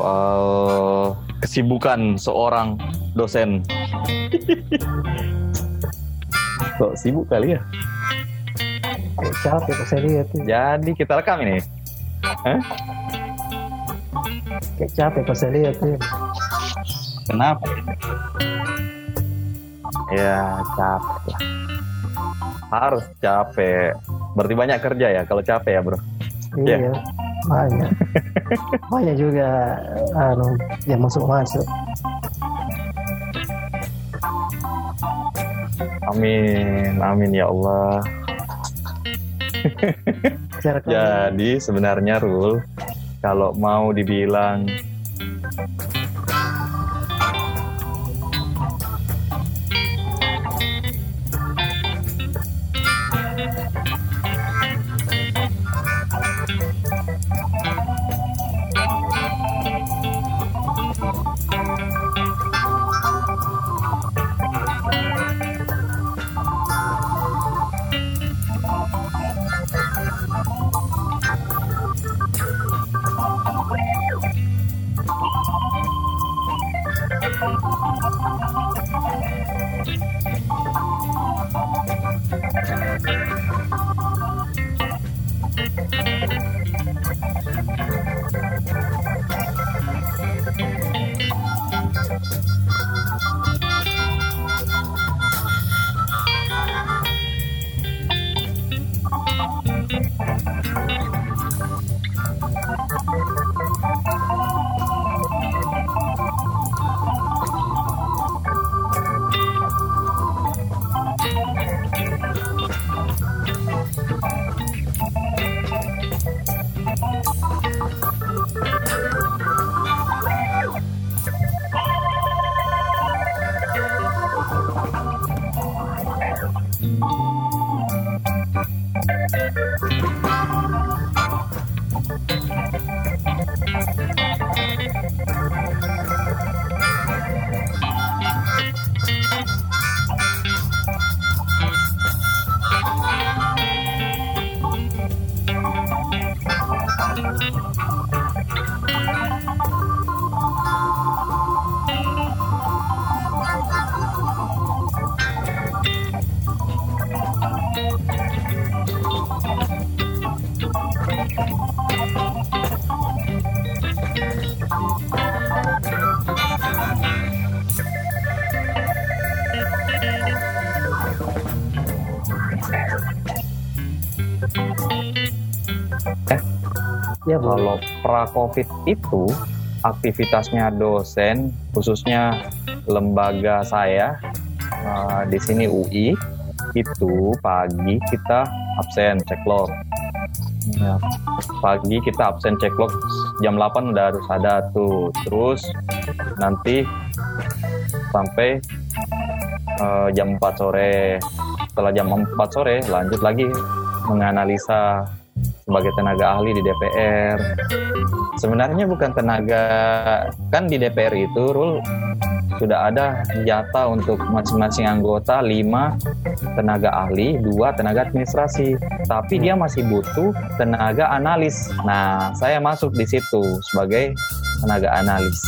soal kesibukan seorang dosen. Kok sibuk kali ya? Kayak capek kok saya lihat tuh. Jadi kita rekam ini. Hah? Kayak capek kok saya lihat tuh. Kenapa? Ya capek lah. Harus capek. Berarti banyak kerja ya kalau capek ya bro? Iya. Ya. Banyak. banyak juga anu yang masuk-masuk. Amin, amin ya Allah. Jadi sebenarnya Rul, kalau mau dibilang kalau pra covid itu aktivitasnya dosen khususnya lembaga saya eh, di sini UI itu pagi kita absen cek log Ya, pagi kita absen cek log jam 8 udah harus ada tuh. Terus nanti sampai eh, jam 4 sore. Setelah jam 4 sore lanjut lagi menganalisa sebagai tenaga ahli di DPR. Sebenarnya bukan tenaga kan di DPR itu Rul sudah ada jatah untuk masing-masing anggota 5 tenaga ahli, 2 tenaga administrasi. Tapi dia masih butuh tenaga analis. Nah, saya masuk di situ sebagai tenaga analis.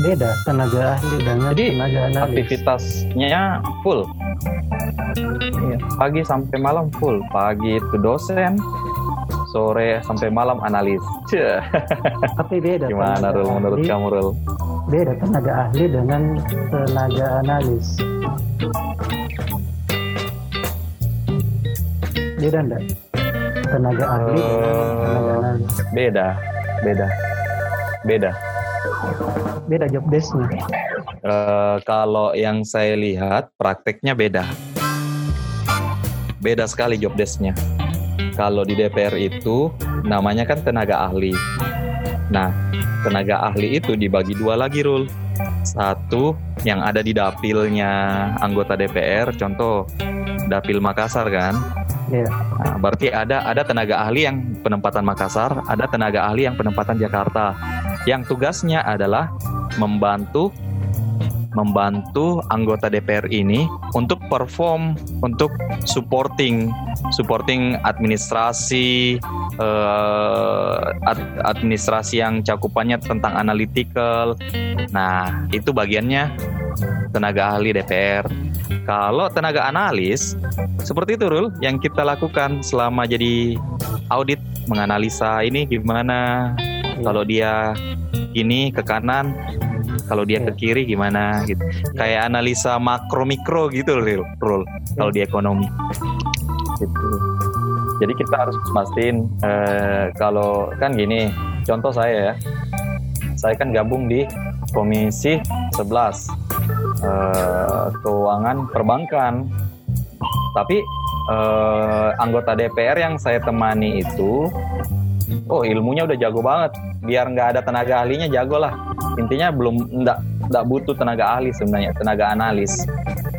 Beda tenaga ahli dengan Jadi, tenaga analis. Aktivitasnya full. Iya, Pagi sampai malam full. Pagi itu dosen, sore sampai malam analis. Cih, Tapi beda. Gimana Rul menurut ahli- kamu Rul? Beda tenaga ahli dengan tenaga analis. Beda enggak? Tenaga ahli dengan tenaga Eh, analis. beda, beda, beda. Beda job desk-nya. Eh, kalau yang saya lihat prakteknya beda. Beda sekali job desk-nya. Kalau di DPR itu namanya kan tenaga ahli. Nah, tenaga ahli itu dibagi dua lagi, Rul. Satu yang ada di dapilnya anggota DPR, contoh dapil Makassar kan. Iya. Nah, berarti ada ada tenaga ahli yang penempatan Makassar, ada tenaga ahli yang penempatan Jakarta. Yang tugasnya adalah membantu membantu anggota DPR ini untuk perform untuk supporting supporting administrasi uh, administrasi yang cakupannya tentang analytical. Nah, itu bagiannya tenaga ahli DPR. Kalau tenaga analis, seperti itu Rul, yang kita lakukan selama jadi audit, menganalisa ini gimana, ya. kalau dia ini ke kanan, kalau dia ke kiri gimana gitu. Ya. Kayak analisa makro mikro gitu Rul, Rul ya. kalau di ekonomi. Gitu. Jadi kita harus mastiin eh, kalau kan gini, contoh saya ya, saya kan gabung di komisi 11 uh, keuangan perbankan. Tapi uh, anggota DPR yang saya temani itu, oh ilmunya udah jago banget. Biar nggak ada tenaga ahlinya jago lah. Intinya belum nggak nggak butuh tenaga ahli sebenarnya, tenaga analis.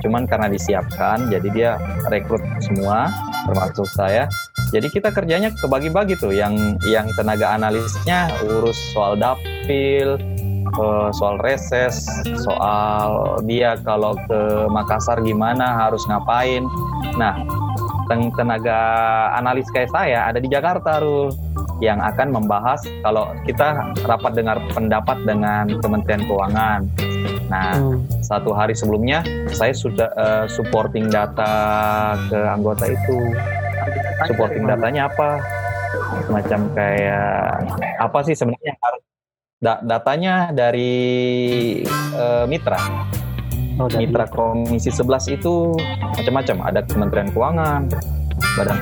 Cuman karena disiapkan, jadi dia rekrut semua, termasuk saya. Jadi kita kerjanya kebagi-bagi tuh, yang yang tenaga analisnya urus soal dapil, uh, soal reses, soal dia kalau ke Makassar gimana harus ngapain. Nah, ten tenaga analis kayak saya ada di Jakarta, Rul, yang akan membahas kalau kita rapat dengar pendapat dengan Kementerian Keuangan. Nah, hmm. satu hari sebelumnya saya sudah uh, supporting data ke anggota itu. Supporting datanya apa? Macam kayak apa sih sebenarnya harus da datanya dari uh, mitra. Oh, dari mitra Komisi 11 itu macam-macam. Ada Kementerian Keuangan, badan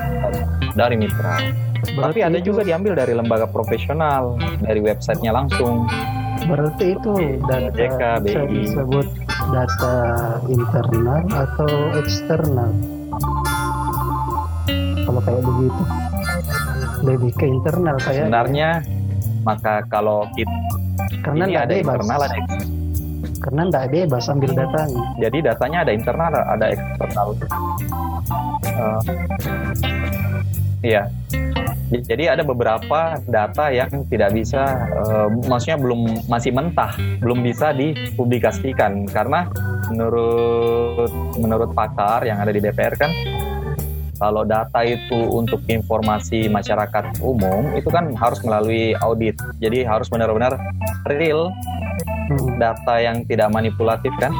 dari mitra. Berarti Tapi ada itu... juga diambil dari lembaga profesional, dari websitenya langsung. Berarti itu data JK, bisa disebut data internal atau eksternal? Kalau kayak begitu, lebih ke internal kayak. Sebenarnya maka kalau kita karena ini ada bebas. internal ada eksternal. Karena tidak bebas ambil datanya. Jadi datanya ada internal ada eksternal. Uh, iya. Jadi ada beberapa data yang tidak bisa, uh, maksudnya belum masih mentah, belum bisa dipublikasikan karena menurut menurut pakar yang ada di DPR kan kalau data itu untuk informasi masyarakat umum itu kan harus melalui audit. Jadi harus benar-benar real hmm. data yang tidak manipulatif kan.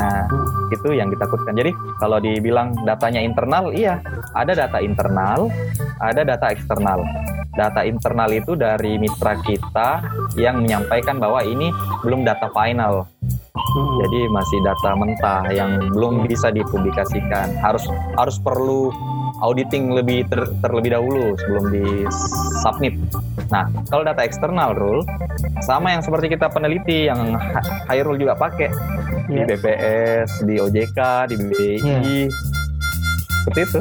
Nah, itu yang ditakutkan. Jadi kalau dibilang datanya internal, iya, ada data internal, ada data eksternal. Data internal itu dari mitra kita yang menyampaikan bahwa ini belum data final. Jadi masih data mentah yang belum bisa dipublikasikan. Harus harus perlu auditing lebih ter, terlebih dahulu sebelum di submit. Nah, kalau data eksternal rule sama yang seperti kita peneliti yang Hairul juga pakai yeah. di iya. BPS, di OJK, di BBI. Yeah. Seperti itu.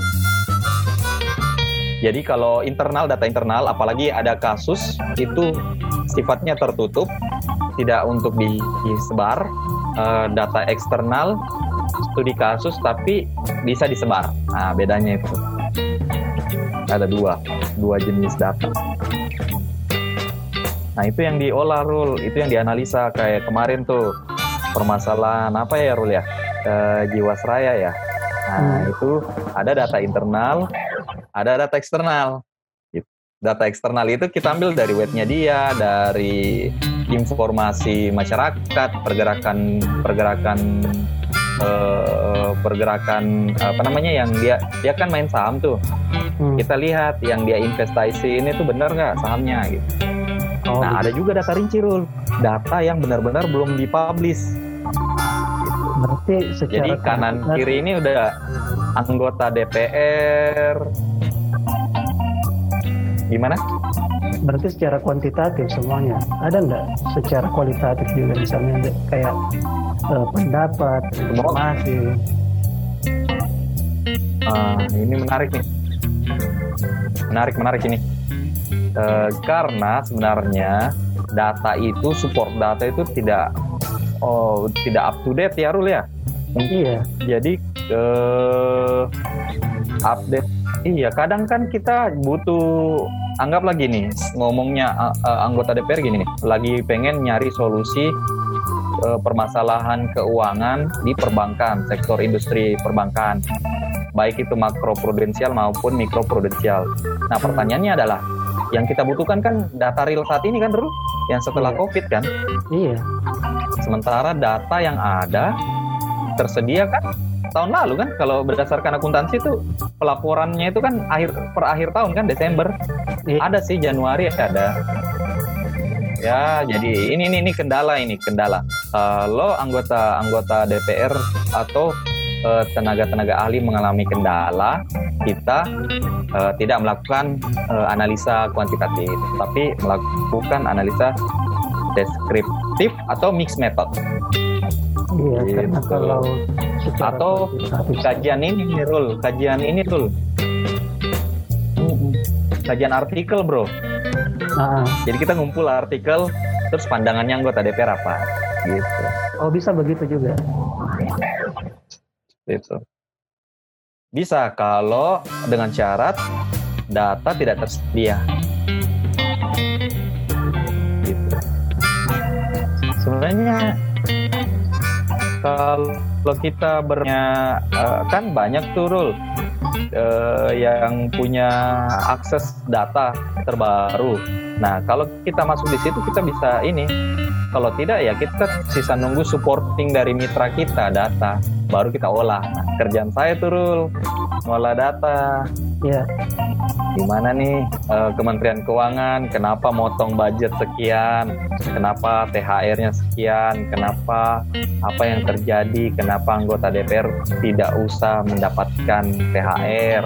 Jadi kalau internal data internal apalagi ada kasus itu sifatnya tertutup, tidak untuk disebar. Uh, data eksternal studi kasus tapi bisa disebar. Nah, bedanya itu. Ada dua, dua jenis data. Nah, itu yang diolah Rul, itu yang dianalisa kayak kemarin tuh permasalahan apa ya Rul ya? E, Jiwasraya ya. Nah, hmm. itu ada data internal, ada data eksternal. Data eksternal itu kita ambil dari webnya dia, dari informasi masyarakat, pergerakan pergerakan uh, pergerakan apa namanya yang dia dia kan main saham tuh hmm. kita lihat yang dia investasi ini tuh benar nggak sahamnya gitu oh, nah gitu. ada juga data rinci rul data yang benar-benar belum dipublish berarti secara jadi kanan kiri ini udah anggota DPR gimana? Berarti secara kuantitatif semuanya. Ada nggak secara kualitatif juga misalnya kayak uh, pendapat informasi? Uh, ini menarik nih. Menarik menarik ini. Uh, karena sebenarnya data itu support data itu tidak oh tidak up to date ya Rul ya? Iya. Jadi uh, update iya kadang kan kita butuh anggap lagi nih ngomongnya uh, anggota DPR gini nih lagi pengen nyari solusi uh, permasalahan keuangan di perbankan, sektor industri perbankan. Baik itu makro prudensial maupun mikro prudensial. Nah, pertanyaannya adalah yang kita butuhkan kan data real saat ini kan, Ru? Yang setelah iya. Covid kan? Iya. Sementara data yang ada tersedia kan tahun lalu kan kalau berdasarkan akuntansi itu pelaporannya itu kan akhir per akhir tahun kan Desember. Iya. Ada sih Januari ada. Ya, jadi ini ini ini kendala ini kendala. Uh, lo anggota anggota DPR atau uh, tenaga-tenaga ahli mengalami kendala, kita uh, tidak melakukan uh, analisa kuantitatif, tapi melakukan analisa deskriptif atau mixed method. Iya, gitu. karena kalau atau kajian ini rule, kajian ini rule. Kajian artikel, Bro. Ah. Jadi kita ngumpul artikel terus pandangannya anggota DPR apa gitu. Oh, bisa begitu juga. Itu. Bisa kalau dengan syarat data tidak tersedia. Gitu. Sebenarnya kalau kita bernya uh, kan banyak tuh Rul uh, yang punya akses data terbaru. Nah, kalau kita masuk di situ kita bisa ini. Kalau tidak ya kita sisa nunggu supporting dari mitra kita data, baru kita olah. Nah, kerjaan saya tuh Rul, ngolah data. Ya gimana nih uh, Kementerian Keuangan? Kenapa motong budget sekian? Kenapa THR-nya sekian? Kenapa apa yang terjadi? Kenapa anggota DPR tidak usah mendapatkan THR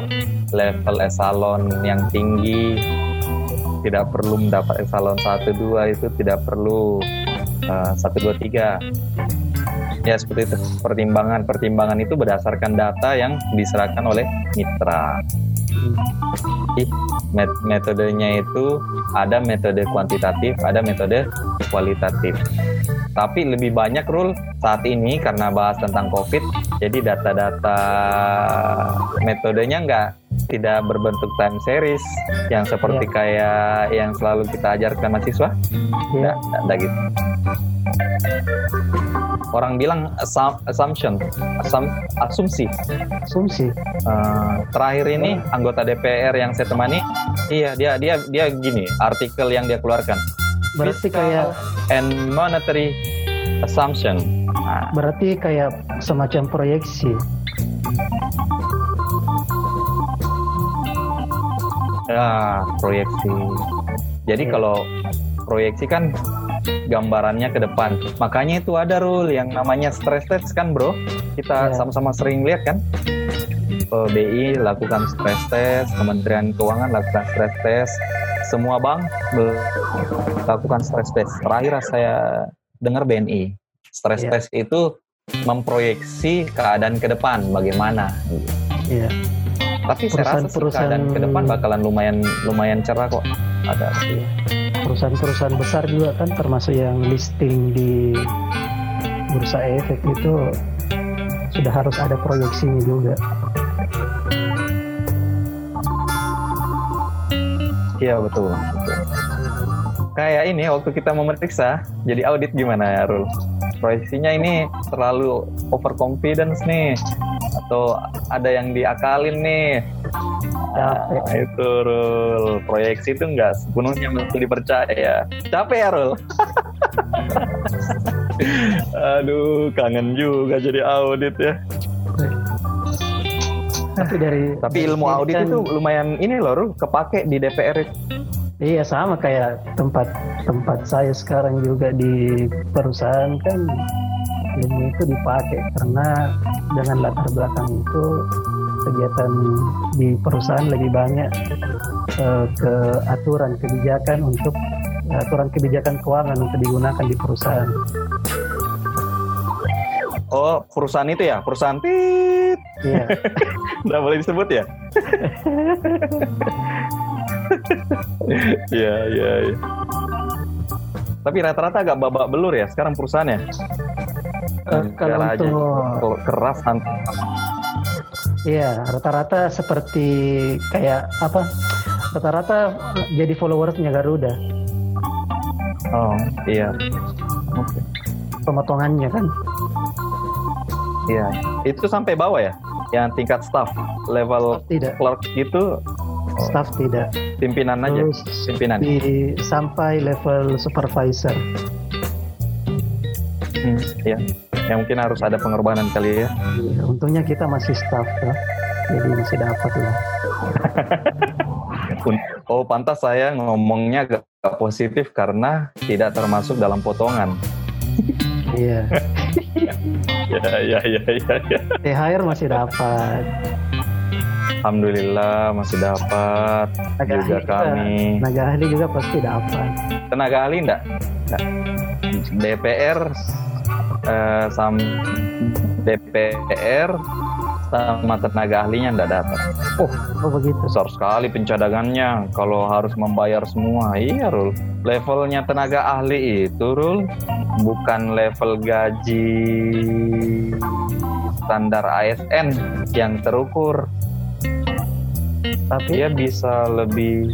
level esalon yang tinggi. Tidak perlu mendapat esalon 1 2 itu tidak perlu uh, 1 2 3 ya seperti itu pertimbangan pertimbangan itu berdasarkan data yang diserahkan oleh mitra metodenya itu ada metode kuantitatif, ada metode kualitatif. Tapi lebih banyak rule saat ini karena bahas tentang COVID, jadi data-data metodenya nggak tidak berbentuk time series yang seperti yeah. kayak yang selalu kita ajarkan mahasiswa. Tidak, yeah. tidak gitu orang bilang assumption, assum, asumsi. Asumsi. Uh, terakhir ini anggota DPR yang saya temani, iya dia dia dia gini artikel yang dia keluarkan. Berarti Fiscal kayak and monetary assumption. Nah. Berarti kayak semacam proyeksi. Ah, proyeksi. Jadi yeah. kalau proyeksi kan gambarannya ke depan. Makanya itu ada rule yang namanya stress test kan bro. Kita yeah. sama-sama sering lihat kan. BI lakukan stress test, Kementerian Keuangan lakukan stress test, semua bank lakukan stress test. Terakhir saya dengar BNI, stress yeah. test itu memproyeksi keadaan ke depan bagaimana. Iya. Yeah. Tapi saya rasa keadaan ke depan bakalan lumayan lumayan cerah kok. Ada. Yeah perusahaan-perusahaan besar juga kan termasuk yang listing di bursa efek itu sudah harus ada proyeksinya juga. Iya betul. Kayak ini waktu kita memeriksa jadi audit gimana ya Rul? Proyeksinya ini terlalu overconfidence nih atau ada yang diakalin nih? Capek. Nah, itu Rul. Proyeksi itu nggak sepenuhnya mesti dipercaya. Capek ya Rul? Aduh kangen juga jadi audit ya. Tapi dari tapi ilmu audit kan, itu lumayan ini loh Rul kepake di DPR itu. Iya sama kayak tempat tempat saya sekarang juga di perusahaan kan ilmu itu dipakai karena dengan latar belakang itu kegiatan di perusahaan lebih banyak uh, ke aturan kebijakan untuk aturan kebijakan keuangan untuk digunakan di perusahaan. Oh, perusahaan itu ya, perusahaan tit. Iya. Nggak boleh disebut ya? Iya, iya, iya. Tapi rata-rata agak babak belur ya sekarang perusahaannya. Kalau untuk keras Iya, rata-rata seperti kayak apa? Rata-rata jadi followersnya Garuda. Oh, iya. Oke. Okay. pemotongannya kan. Iya, itu sampai bawah ya, yang tingkat staff level Staff tidak, clerk gitu staff tidak. pimpinan aja, Terus pimpinan. di sampai level supervisor. Hmm, iya. Ya mungkin harus ada pengorbanan kali ya. Ya, untungnya kita masih staff ya. Jadi masih dapat lah. Un- Oh pantas saya ngomongnya gak, gak positif karena tidak termasuk dalam potongan. Iya. Ya ya ya ya. ya. THR masih dapat. Alhamdulillah masih dapat Tenaga juga ahli kami. Tenaga ahli juga pasti dapat. Tenaga ahli enggak? Enggak. DPR eh, sam DPR sama tenaga ahlinya enggak dapat. Oh begitu. Besar sekali pencadangannya kalau harus membayar semua. Iya, Rul. Levelnya tenaga ahli itu, Rul, bukan level gaji standar ASN yang terukur. Tapi Dia bisa lebih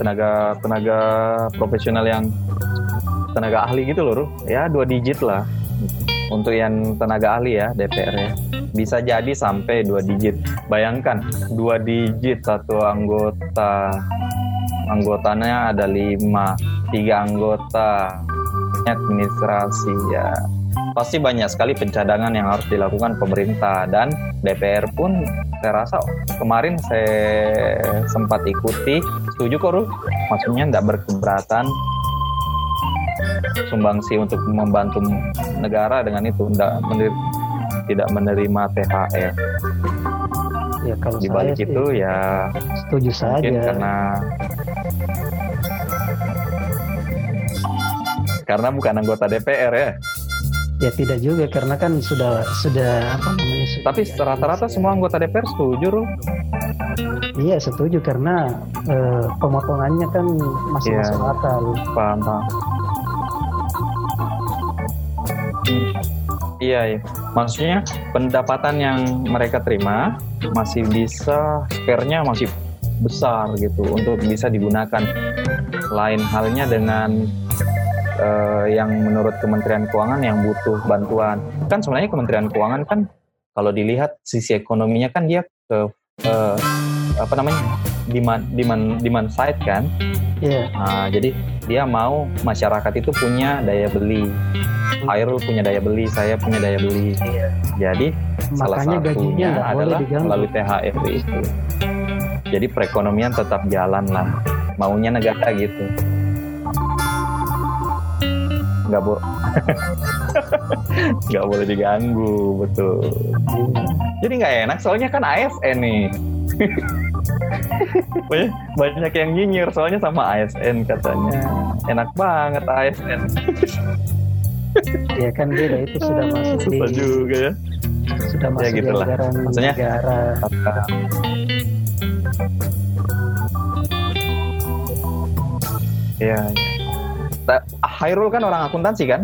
tenaga tenaga profesional yang tenaga ahli gitu loh, Rul. Ya, dua digit lah. Untuk yang tenaga ahli ya, DPR ya. Bisa jadi sampai dua digit. Bayangkan, dua digit satu anggota. Anggotanya ada lima, tiga anggota. Administrasi ya. Pasti banyak sekali pencadangan yang harus dilakukan pemerintah dan DPR pun saya rasa kemarin saya sempat ikuti setuju kok Ruh maksudnya tidak berkeberatan sumbangsi untuk membantu negara dengan itu tidak menerima, tidak menerima THR ya kalau di balik sih itu ya setuju saja. karena karena bukan anggota DPR ya Ya tidak juga karena kan sudah sudah apa namanya? Sudah tapi rata-rata semua anggota DPR setuju Ruh Iya setuju karena eh, pemotongannya kan masih Iya. masuk akal. paham paham iya iya maksudnya pendapatan yang mereka terima masih bisa spare-nya masih besar gitu untuk bisa digunakan lain halnya dengan eh, yang menurut Kementerian Keuangan yang butuh bantuan kan sebenarnya Kementerian Keuangan kan kalau dilihat sisi ekonominya kan dia ke eh, apa namanya demand demand demand side kan Iya. Nah, jadi dia mau masyarakat itu punya daya beli. Hairul punya daya beli, saya punya daya beli. Jadi salah Makanya gajinya satunya adalah melalui THR itu. Jadi perekonomian tetap jalan lah. Maunya negara gitu. Nggak bo nggak boleh diganggu, betul. Iya. Jadi nggak enak, soalnya kan ASN nih. banyak, banyak yang nyinyir soalnya sama ASN katanya. Enak banget ASN. Ya kan beda itu sudah masuk di juga ya. sudah masuk di gitulah. anggaran Maksudnya- negara. Iya. Ta- Hairul kan orang akuntansi kan?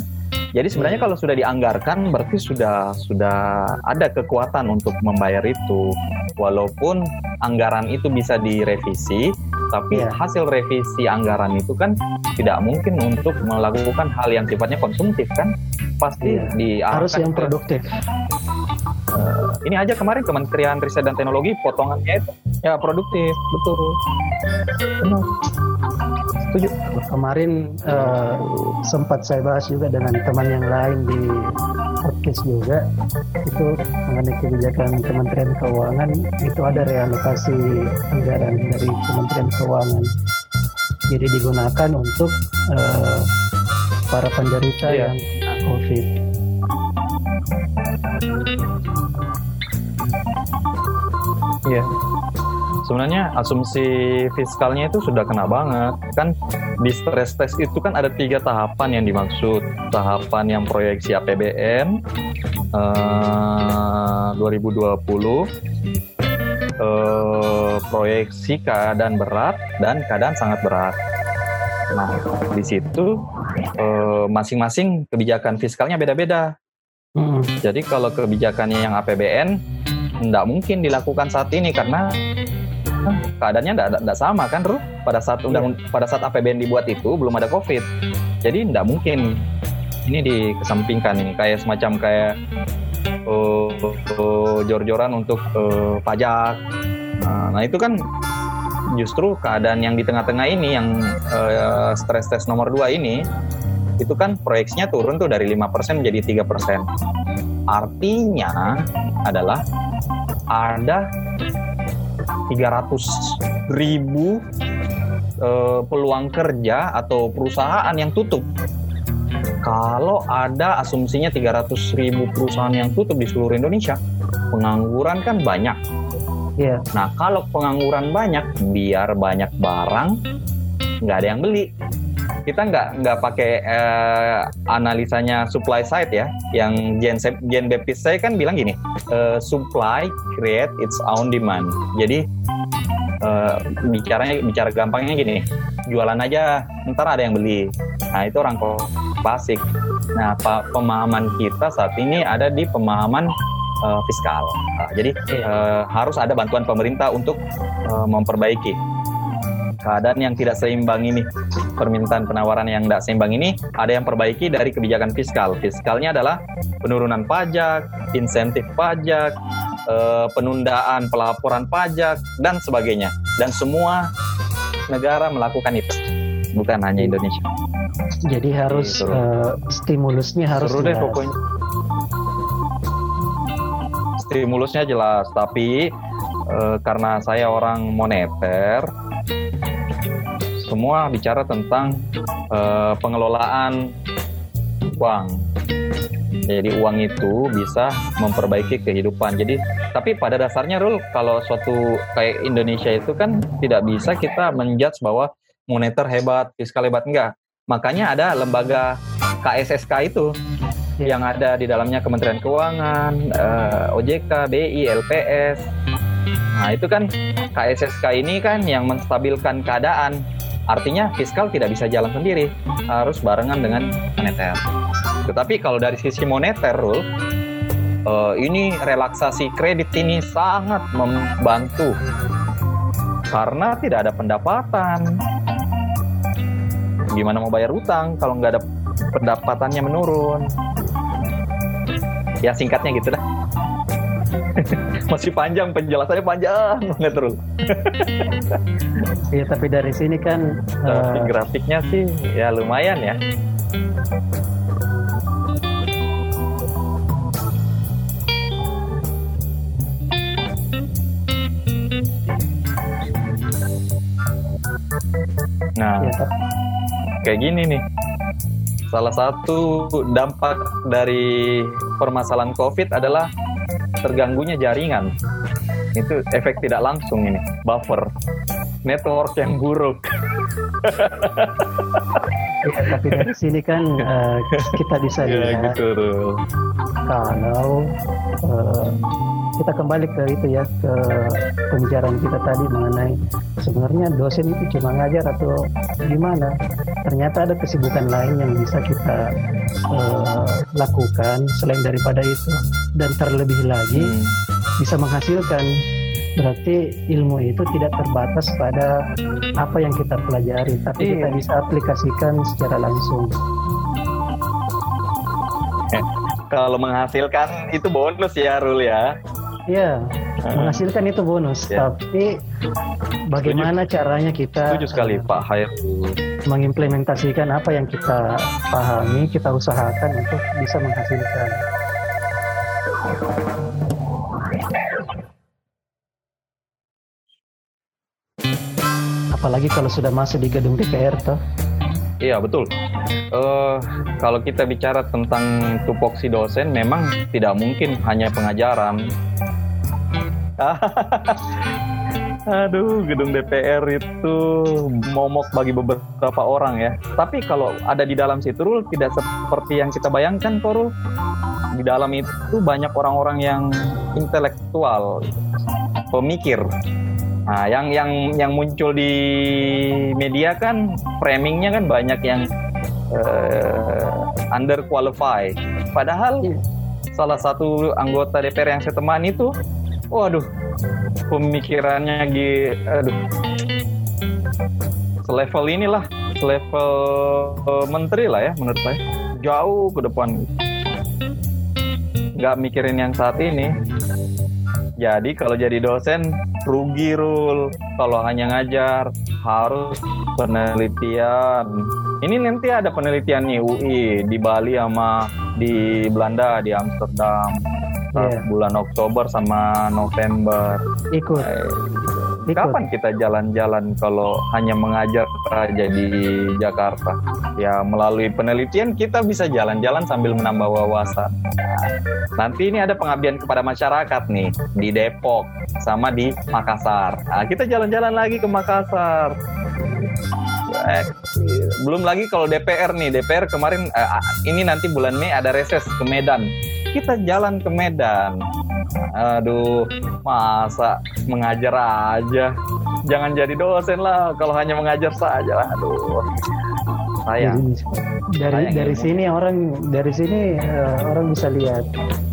Jadi sebenarnya Iya. kalau sudah dianggarkan berarti sudah sudah ada kekuatan untuk membayar itu. Walaupun anggaran itu bisa direvisi, tapi Iya. hasil revisi anggaran itu kan tidak mungkin untuk melakukan hal yang sifatnya konsumtif kan? Pasti Iya. diarahkan Harus yang produktif. ini aja kemarin Kementerian Riset dan Teknologi potongannya itu ya produktif, betul. Benar. Setuju. Kemarin eh, sempat saya bahas juga dengan teman yang lain di podcast juga itu mengenai kebijakan Kementerian Keuangan itu ada realokasi anggaran dari Kementerian Keuangan jadi digunakan untuk eh, para penderita Iya. yang COVID. Iya. Sebenarnya asumsi fiskalnya itu sudah kena banget. Kan di stress test itu kan ada tiga tahapan yang dimaksud. Tahapan yang proyeksi APBN eh, 2020, eh, proyeksi keadaan berat dan keadaan sangat berat. Nah, di situ eh, masing-masing kebijakan fiskalnya beda-beda. Mm, Jadi kalau kebijakannya yang APBN nggak mungkin dilakukan saat ini karena keadaannya nggak sama kan, Ruh? Pada saat undang pada saat APBN dibuat itu belum ada COVID, jadi nggak mungkin ini dikesampingkan ini kayak semacam kayak uh, uh, jor-joran untuk uh, pajak. Nah, nah itu kan justru keadaan yang di tengah-tengah ini yang uh, stress test nomor dua ini itu kan proyeksinya turun tuh dari 5% menjadi 3%. Artinya adalah ada 300 ribu uh, peluang kerja atau perusahaan yang tutup. Kalau ada asumsinya 300 ribu perusahaan yang tutup di seluruh Indonesia, pengangguran kan banyak Yeah. Nah kalau pengangguran banyak, biar banyak barang, nggak ada yang beli. Kita nggak nggak pakai uh, analisanya supply side ya. Yang Jen Jen Baptist saya kan bilang gini, uh, supply create its own demand. Jadi uh, bicaranya bicara gampangnya gini, jualan aja, ntar ada yang beli. Nah itu orang klasik. Nah pemahaman kita saat ini ada di pemahaman uh, fiskal. Uh, jadi uh, harus ada bantuan pemerintah untuk uh, memperbaiki keadaan yang tidak seimbang ini, permintaan penawaran yang tidak seimbang ini, ada yang perbaiki dari kebijakan fiskal. Fiskalnya adalah penurunan pajak, insentif pajak, penundaan pelaporan pajak, dan sebagainya. Dan semua negara melakukan itu, bukan hanya Indonesia. Jadi harus uh, stimulusnya harus Seru deh pokoknya stimulusnya jelas, tapi e, karena saya orang moneter, semua bicara tentang e, pengelolaan uang. Jadi uang itu bisa memperbaiki kehidupan. Jadi tapi pada dasarnya Rul kalau suatu kayak Indonesia itu kan tidak bisa kita menjudge bahwa moneter hebat, fiskal hebat enggak. Makanya ada lembaga KSSK itu yang ada di dalamnya Kementerian Keuangan, uh, eh, OJK, BI, LPS. Nah, itu kan KSSK ini kan yang menstabilkan keadaan. Artinya fiskal tidak bisa jalan sendiri, harus barengan dengan moneter. Tetapi kalau dari sisi moneter, Rul, uh, ini relaksasi kredit ini sangat membantu karena tidak ada pendapatan. Gimana mau bayar utang kalau nggak ada pendapatannya menurun? ya singkatnya gitu dah masih panjang penjelasannya panjang banget terus Iya tapi dari sini kan tapi uh... grafiknya sih ya lumayan ya. Nah, ya, kayak gini nih. Salah satu dampak dari permasalahan COVID adalah terganggunya jaringan. Itu efek tidak langsung ini, buffer, network yang buruk. ya, tapi dari sini kan uh, kita bisa ya, lihat ya, gitu. kalau uh, kita kembali ke itu ya ke pembicaraan kita tadi mengenai sebenarnya dosen itu cuma ngajar atau gimana? Ternyata ada kesibukan lain yang bisa kita uh, lakukan selain daripada itu. Dan terlebih lagi hmm. bisa menghasilkan. Berarti ilmu itu tidak terbatas pada apa yang kita pelajari tapi iya. kita bisa aplikasikan secara langsung. Eh, kalau menghasilkan itu bonus ya Rul ya. Iya, menghasilkan itu bonus. Ya. Tapi bagaimana Setuju. caranya kita Setuju sekali uh, Pak Hayat mengimplementasikan apa yang kita pahami, kita usahakan untuk bisa menghasilkan. Apalagi kalau sudah masuk di gedung DPR toh. Iya betul. Uh, kalau kita bicara tentang tupoksi dosen, memang tidak mungkin hanya pengajaran. Aduh, gedung DPR itu momok bagi beberapa orang ya. Tapi kalau ada di dalam situ, Rul, tidak seperti yang kita bayangkan, Korul. Di dalam itu banyak orang-orang yang intelektual, pemikir, Nah, yang yang yang muncul di media kan framingnya kan banyak yang uh, under qualified. Padahal yeah. salah satu anggota DPR yang saya temani itu, waduh, pemikirannya gitu, aduh, selevel inilah, selevel uh, menteri lah ya menurut saya. jauh ke depan. Nggak mikirin yang saat ini. Jadi kalau jadi dosen rugi rul. Kalau hanya ngajar harus penelitian. Ini nanti ada penelitian UI di Bali sama di Belanda di Amsterdam Iya. bulan Oktober sama November ikut Eh, ikut Kapan kita jalan-jalan kalau hanya mengajar aja di Jakarta? Ya melalui penelitian kita bisa jalan-jalan sambil menambah wawasan. Nanti ini ada pengabdian kepada masyarakat nih di Depok sama di Makassar. Nah, kita jalan-jalan lagi ke Makassar. Eh, belum lagi kalau DPR nih, DPR kemarin eh, ini nanti bulan Mei ada reses ke Medan. Kita jalan ke Medan. Aduh, masa mengajar aja. Jangan jadi dosen lah kalau hanya mengajar saja. Aduh. Sayang. Jadi, dari Sayang dari ilmu. sini orang dari sini eh, orang bisa lihat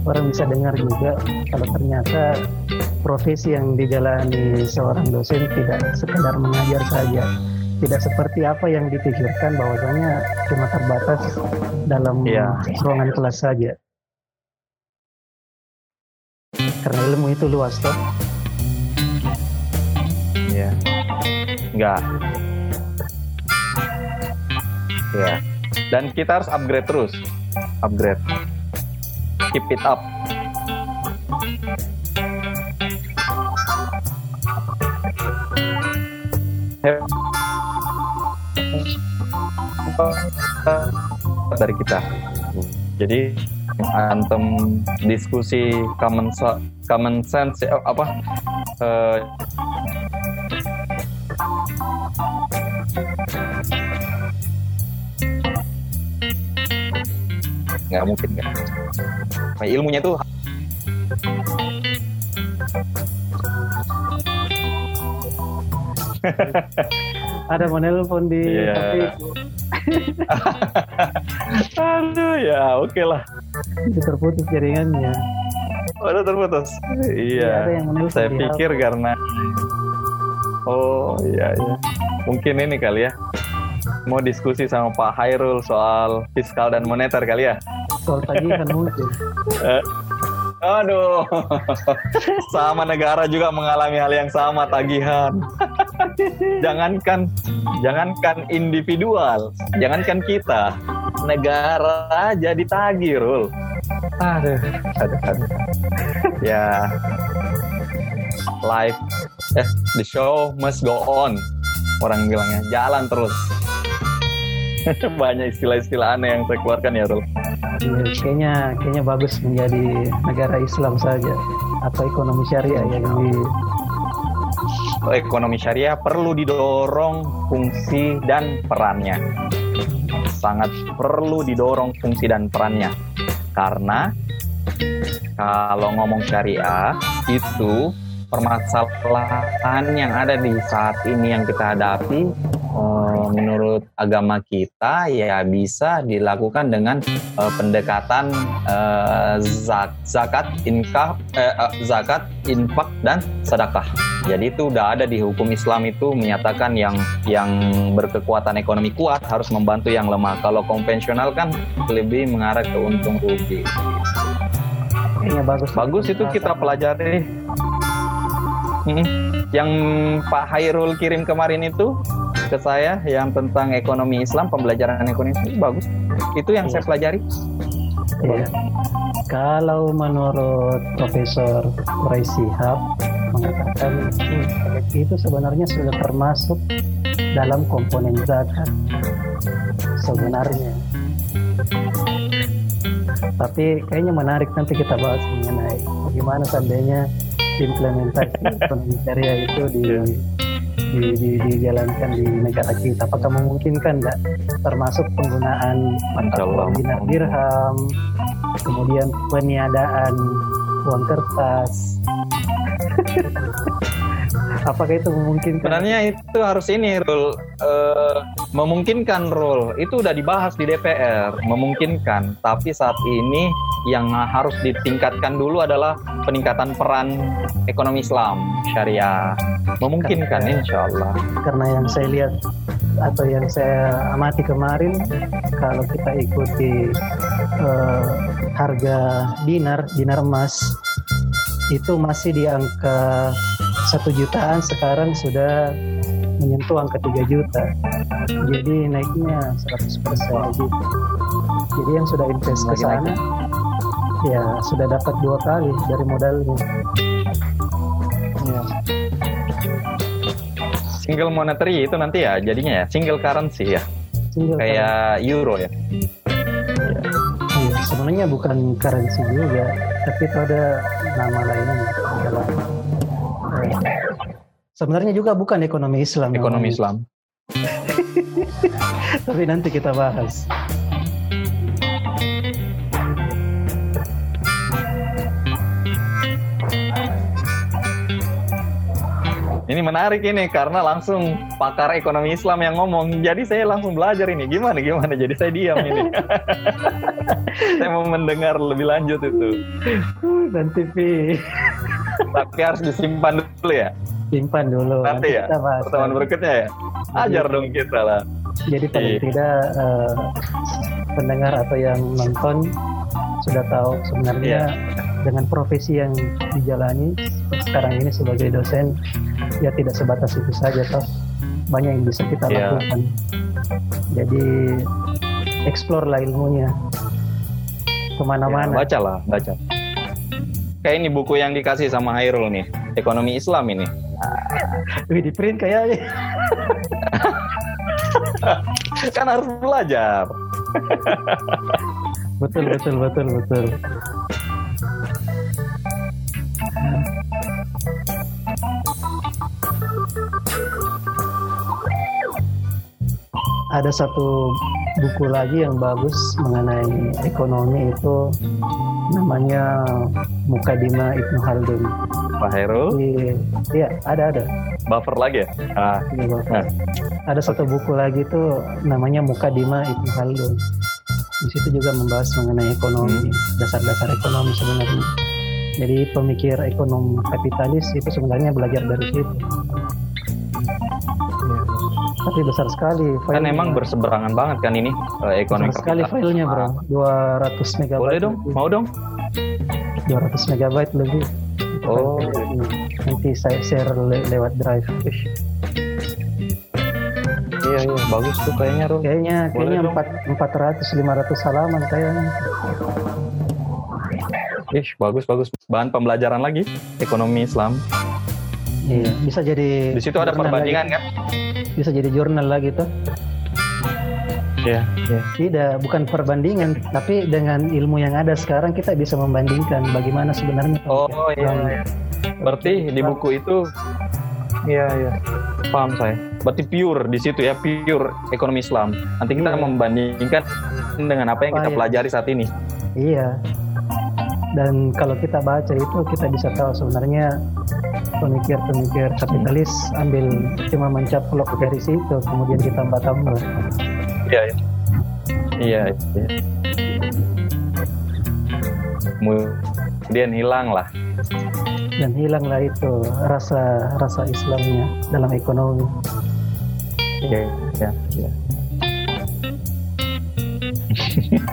orang bisa dengar juga kalau ternyata profesi yang dijalani seorang dosen tidak sekedar mengajar saja tidak seperti apa yang dipikirkan bahwasanya cuma terbatas dalam Iya. ruangan kelas saja karena ilmu itu luas toh Iya. Enggak. Ya. Dan kita harus upgrade terus. Upgrade. Keep it up. Dari kita. Jadi antem diskusi common common sense eh, apa eh, nggak mungkin nggak. Nah, ilmunya tuh ada menelpon di Iya. HP aduh ya oke lah itu terputus jaringannya. Udah terputus? Iya, ada iya yang menelpon saya pikir karena oh iya iya. Mungkin ini kali ya. Mau diskusi sama Pak Hairul soal fiskal dan moneter kali ya? Soal tagihan mungkin Aduh, sama negara juga mengalami hal yang sama tagihan. jangankan, jangankan individual, jangankan kita, negara aja ditagih, Rul. Aduh, aduh, aduh. Ya, life, eh, the show must go on. Orang bilangnya jalan terus. Banyak istilah-istilah aneh yang saya keluarkan ya, Rul. Iya, kayaknya kayaknya bagus menjadi negara Islam saja atau ekonomi syariah yang di ekonomi syariah perlu didorong fungsi dan perannya. Sangat perlu didorong fungsi dan perannya. Karena kalau ngomong syariah itu permasalahan yang ada di saat ini yang kita hadapi eh, menurut agama kita ya bisa dilakukan dengan eh, pendekatan zak- zakat, infak, eh, eh, zakat, infak dan sedekah. Jadi itu udah ada di hukum Islam itu menyatakan yang yang berkekuatan ekonomi kuat harus membantu yang lemah. Kalau konvensional kan lebih mengarah ke untung rugi. kayaknya bagus. Bagus itu kita pelajari. Mm-mm. Yang Pak Hairul kirim kemarin itu ke saya yang tentang ekonomi Islam, pembelajaran ekonomi Islam bagus. Itu yang saya pelajari. Iya. Kalau menurut Profesor Ray Sihab mengatakan itu sebenarnya sudah termasuk dalam komponen zakat sebenarnya. Tapi kayaknya menarik nanti kita bahas mengenai bagaimana seandainya implementasi ekonomi syariah itu di, di, di, dijalankan di negara kita. Apakah memungkinkan nggak termasuk penggunaan mata uang dinar dirham, kemudian peniadaan uang kertas. Apakah itu memungkinkan? Sebenarnya itu harus ini rule eh, memungkinkan rule itu udah dibahas di DPR memungkinkan tapi saat ini yang harus ditingkatkan dulu adalah peningkatan peran ekonomi Islam syariah. Memungkinkan insya Allah. Karena yang saya lihat atau yang saya amati kemarin kalau kita ikuti uh, harga dinar dinar emas itu masih di angka satu jutaan sekarang sudah menyentuh angka 3 juta. Jadi naiknya 100% gitu. Jadi yang sudah invest ke sana ya sudah dapat dua kali dari modalnya ya. single monetary itu nanti ya jadinya ya single currency ya single kayak currency. euro ya Iya, sebenarnya bukan currency juga, tapi itu ada nama lainnya adalah sebenarnya juga bukan ekonomi Islam. Ekonomi Islam. tapi nanti kita bahas. Ini menarik ini karena langsung pakar ekonomi Islam yang ngomong. Jadi saya langsung belajar ini gimana gimana. Jadi saya diam ini. saya mau mendengar lebih lanjut itu. Dan TV. Tapi harus disimpan dulu ya. Simpan dulu. Nanti, ya. Pertemuan berikutnya ya. Ajar Jadi, dong kita lah. Jadi paling iya. tidak uh, pendengar atau yang nonton sudah tahu sebenarnya yeah. Dengan profesi yang dijalani sekarang ini sebagai dosen ya tidak sebatas itu saja toh. Banyak yang bisa kita yeah. lakukan. Jadi explore lah ilmunya. Ke mana-mana. Ya, baca lah baca. Kayak ini buku yang dikasih sama Hairul nih ekonomi Islam ini. Wih di print kayaknya. Kan harus belajar. Betul betul betul betul ada satu buku lagi yang bagus mengenai ekonomi itu namanya Mukadima Ibnu Haldun. Pak Heru? Iya, ada ada. Buffer lagi ya? Ah. Iya, buffer. Nah. Ada satu buku lagi itu namanya Mukadima Ibnu Haldun. Di situ juga membahas mengenai ekonomi, hmm. dasar-dasar hmm. ekonomi sebenarnya. Jadi pemikir ekonomi kapitalis itu sebenarnya belajar dari situ tapi besar sekali filenya. kan emang berseberangan banget kan ini uh, ekonomi besar sekali filenya bro 200 megabyte boleh dong lebih. mau dong 200 megabyte lebih oh nanti saya share le lewat drive iya iya bagus tuh kayaknya bro kayaknya kayaknya empat ratus lima ratus halaman kayaknya Ih, bagus bagus. Bahan pembelajaran lagi ekonomi Islam. Iya, bisa jadi. Di situ ada perbandingan lagi. kan? Bisa jadi jurnal lagi tuh Iya, yeah, Tidak, bukan perbandingan, tapi dengan ilmu yang ada sekarang kita bisa membandingkan bagaimana sebenarnya. Oh iya, iya. Berarti di buku itu, iya iya, paham saya. Berarti pure di situ ya, pure ekonomi Islam. Nanti kita iya. membandingkan dengan apa yang kita pelajari saat ini. Iya. Dan kalau kita baca itu kita bisa tahu sebenarnya pemikir-pemikir kapitalis ambil cuma mencaplok dari situ kemudian kita tambah-tambah iya iya. Iya kemudian hilang lah. Dan hilanglah itu rasa rasa Islamnya dalam ekonomi. Iya iya iya.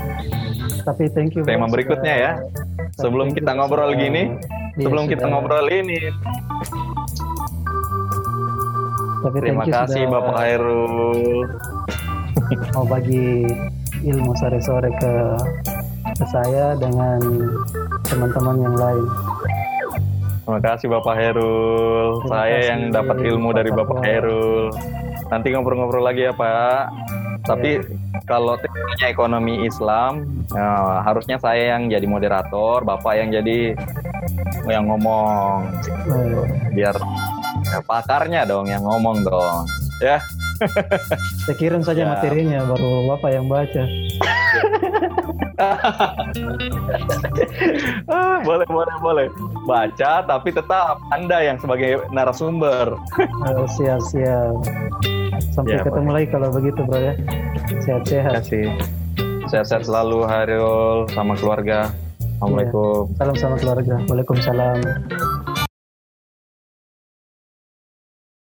Tapi thank you tema berikutnya ya. Sebelum kita ngobrol gini Iya, sebelum kita ngobrol ini. Tapi Terima kasih sudah... Bapak Hairul. Mau bagi ilmu sore-sore ke ke saya dengan teman-teman yang lain. Terima kasih Bapak Herul. Saya yang dapat ilmu dari Bapak Herul. Nanti ngobrol-ngobrol lagi ya Pak. Tapi ya. kalau temanya ekonomi Islam, ya, harusnya saya yang jadi moderator, Bapak yang jadi yang ngomong biar ya, pakarnya dong yang ngomong dong ya. Saya kirim saja ya. materinya baru bapak yang baca. Ah, boleh boleh boleh. Baca tapi tetap anda yang sebagai narasumber. Oh, siap siap. Sampai ya, ketemu lagi kalau begitu bro ya. Sehat-sehat. Sehat-sehat selalu Harul sama keluarga. Assalamualaikum. Salam sama keluarga. Waalaikumsalam.